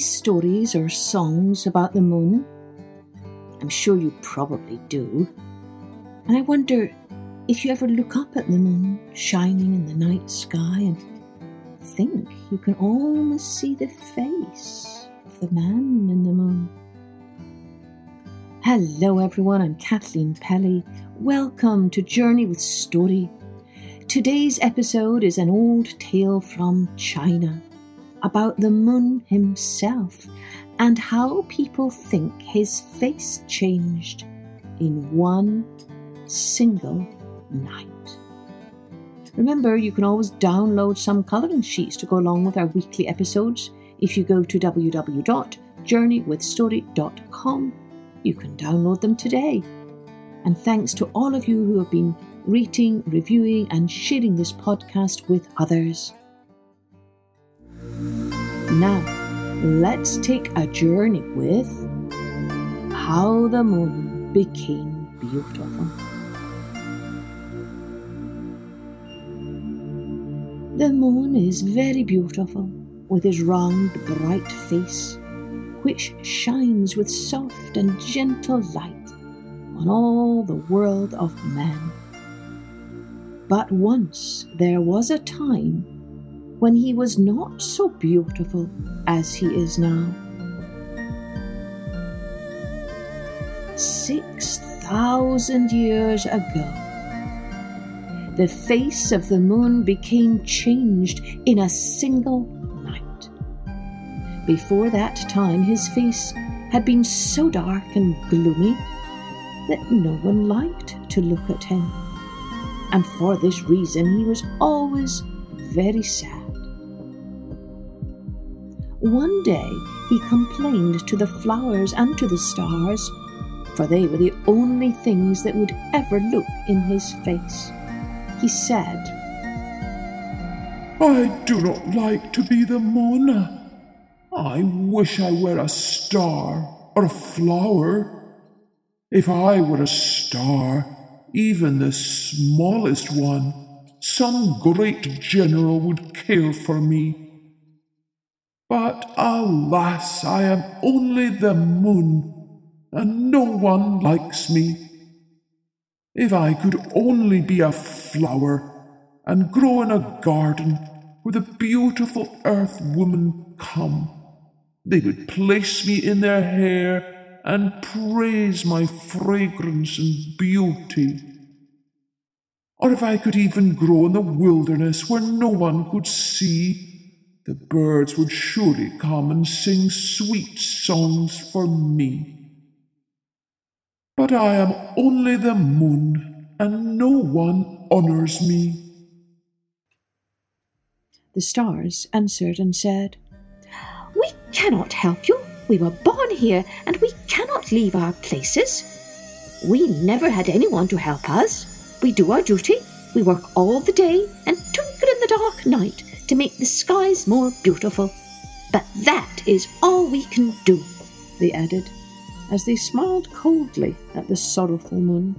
stories or songs about the moon? I'm sure you probably do. And I wonder if you ever look up at the moon shining in the night sky and think you can almost see the face of the man in the moon. Hello, everyone. I'm Kathleen Pelley. Welcome to Journey with Story. Today's episode is an old tale from China about the moon himself and how people think his face changed in one single night. Remember, you can always download some colouring sheets to go along with our weekly episodes. If you go to www.journeywithstory.com, you can download them today. And thanks to all of you who have been rating, reviewing, and sharing this podcast with others. Now, let's take a journey with how the moon became beautiful. The moon is very beautiful with his round, bright face, which shines with soft and gentle light on all the world of man. But once there was a time when he was not so beautiful as he is now. Six thousand years ago, the face of the moon became changed in a single night. Before that time, his face had been so dark and gloomy that no one liked to look at him and for this reason he was always very sad. One day he complained to the flowers and to the stars, for they were the only things that would ever look in his face. He said, I do not like to be the mourner. I wish I were a star or a flower. If I were a star, even the smallest one, some great general would care for me. But alas, I am only the moon, and no one likes me. If I could only be a flower and grow in a garden where the beautiful earth women come, they would place me in their hair and praise my fragrance and beauty. Or if I could even grow in the wilderness where no one could see, the birds would surely come and sing sweet songs for me. But I am only the moon, and no one honours me. The stars answered and said, We cannot help you. We were born here, and we cannot leave our places. We never had anyone to help us. We do our duty. We work all the day and twinkle in the dark night to make the skies more beautiful. But that is all we can do, they added, as they smiled coldly at the sorrowful moon.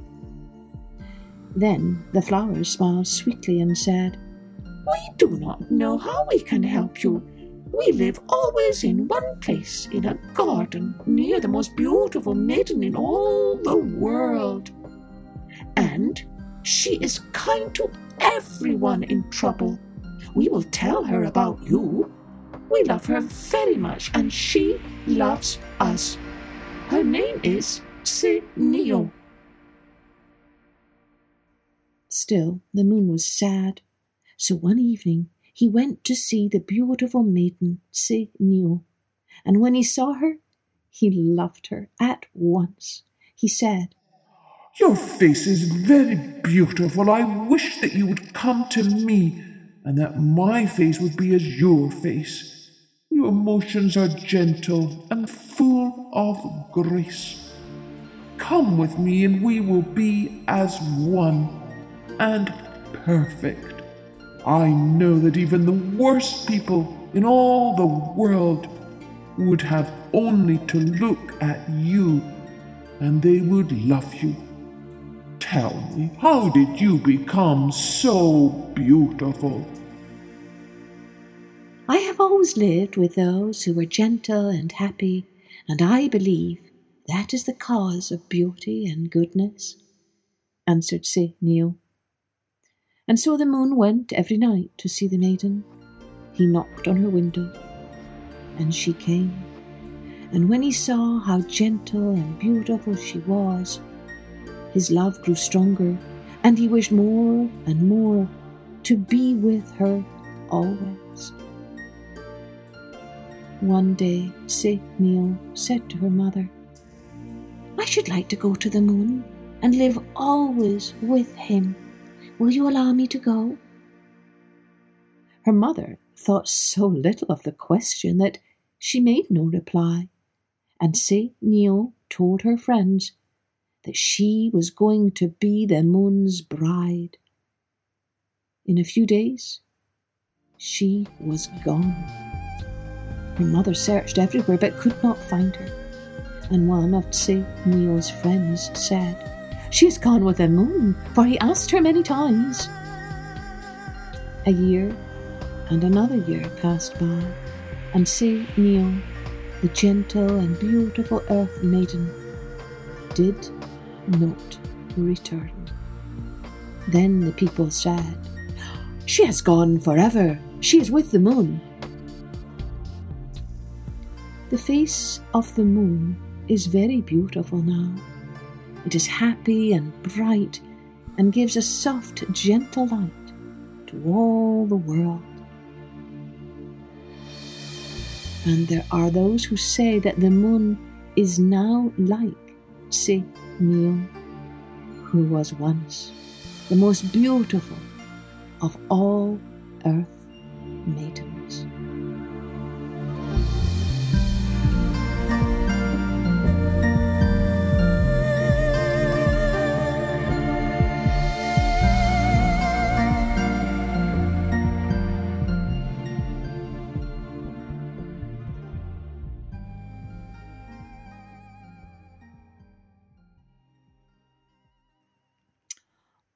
Then the flowers smiled sweetly and said, We do not know how we can help you. We live always in one place in a garden near the most beautiful maiden in all the world. And she is kind to everyone in trouble. We will tell her about you. We love her very much, and she loves us. Her name is Neo. Still, the moon was sad. So one evening he went to see the beautiful maiden, Se Nio, and when he saw her, he loved her at once. He said, Your face is very beautiful. I wish that you would come to me, and that my face would be as your face. Your emotions are gentle and full of grace. Come with me, and we will be as one and perfect. I know that even the worst people in all the world would have only to look at you and they would love you. Tell me, how did you become so beautiful? I have always lived with those who were gentle and happy, and I believe that is the cause of beauty and goodness, answered Saint Nial. And so the moon went every night to see the maiden. He knocked on her window, and she came. And when he saw how gentle and beautiful she was, his love grew stronger, and he wished more and more to be with her always. One day, Saint Nial said to her mother, I should like to go to the moon and live always with him. Will you allow me to go? Her mother thought so little of the question that she made no reply, and Saint Nial told her friends that she was going to be the moon's bride. In a few days, she was gone. Her mother searched everywhere but could not find her, and one of Saint Nial's friends said, she has gone with the moon, for he asked her many times. A year and another year passed by, and Saint Nial, the gentle and beautiful earth maiden, did not return. Then the people said, She has gone forever. She is with the moon. The face of the moon is very beautiful now. It is happy and bright and gives a soft, gentle light to all the world. And there are those who say that the moon is now like Saint Nial, who was once the most beautiful of all earth maidens.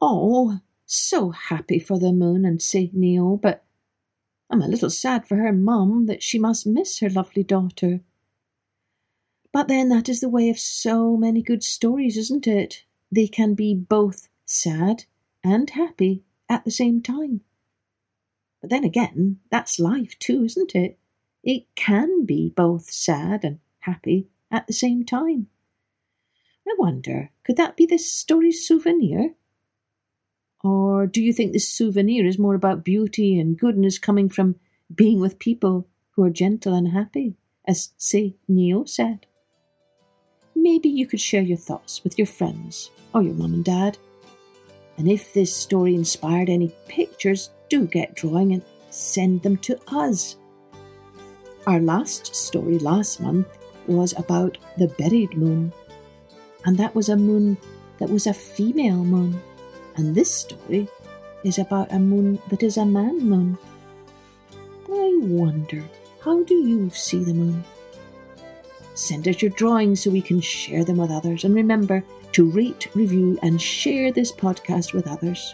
Oh, so happy for the moon and Nial, but I'm a little sad for her mum that she must miss her lovely daughter. But then that is the way of so many good stories, isn't it? They can be both sad and happy at the same time. But then again, that's life too, isn't it? It can be both sad and happy at the same time. I wonder, could that be this story's souvenir? Or do you think this souvenir is more about beauty and goodness coming from being with people who are gentle and happy, as, say, Nial said? Maybe you could share your thoughts with your friends or your mum and dad. And if this story inspired any pictures, do get drawing and send them to us. Our last story last month was about the buried moon, and that was a moon that was a female moon. And this story is about a moon that is a man moon. I wonder, how do you see the moon? Send us your drawings so we can share them with others. And remember to rate, review, and share this podcast with others.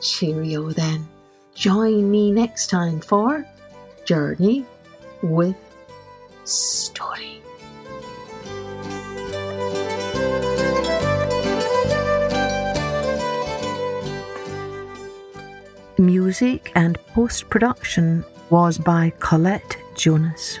Cheerio then. Join me next time for Journey with Story. Music and post production was by Colette Jonas.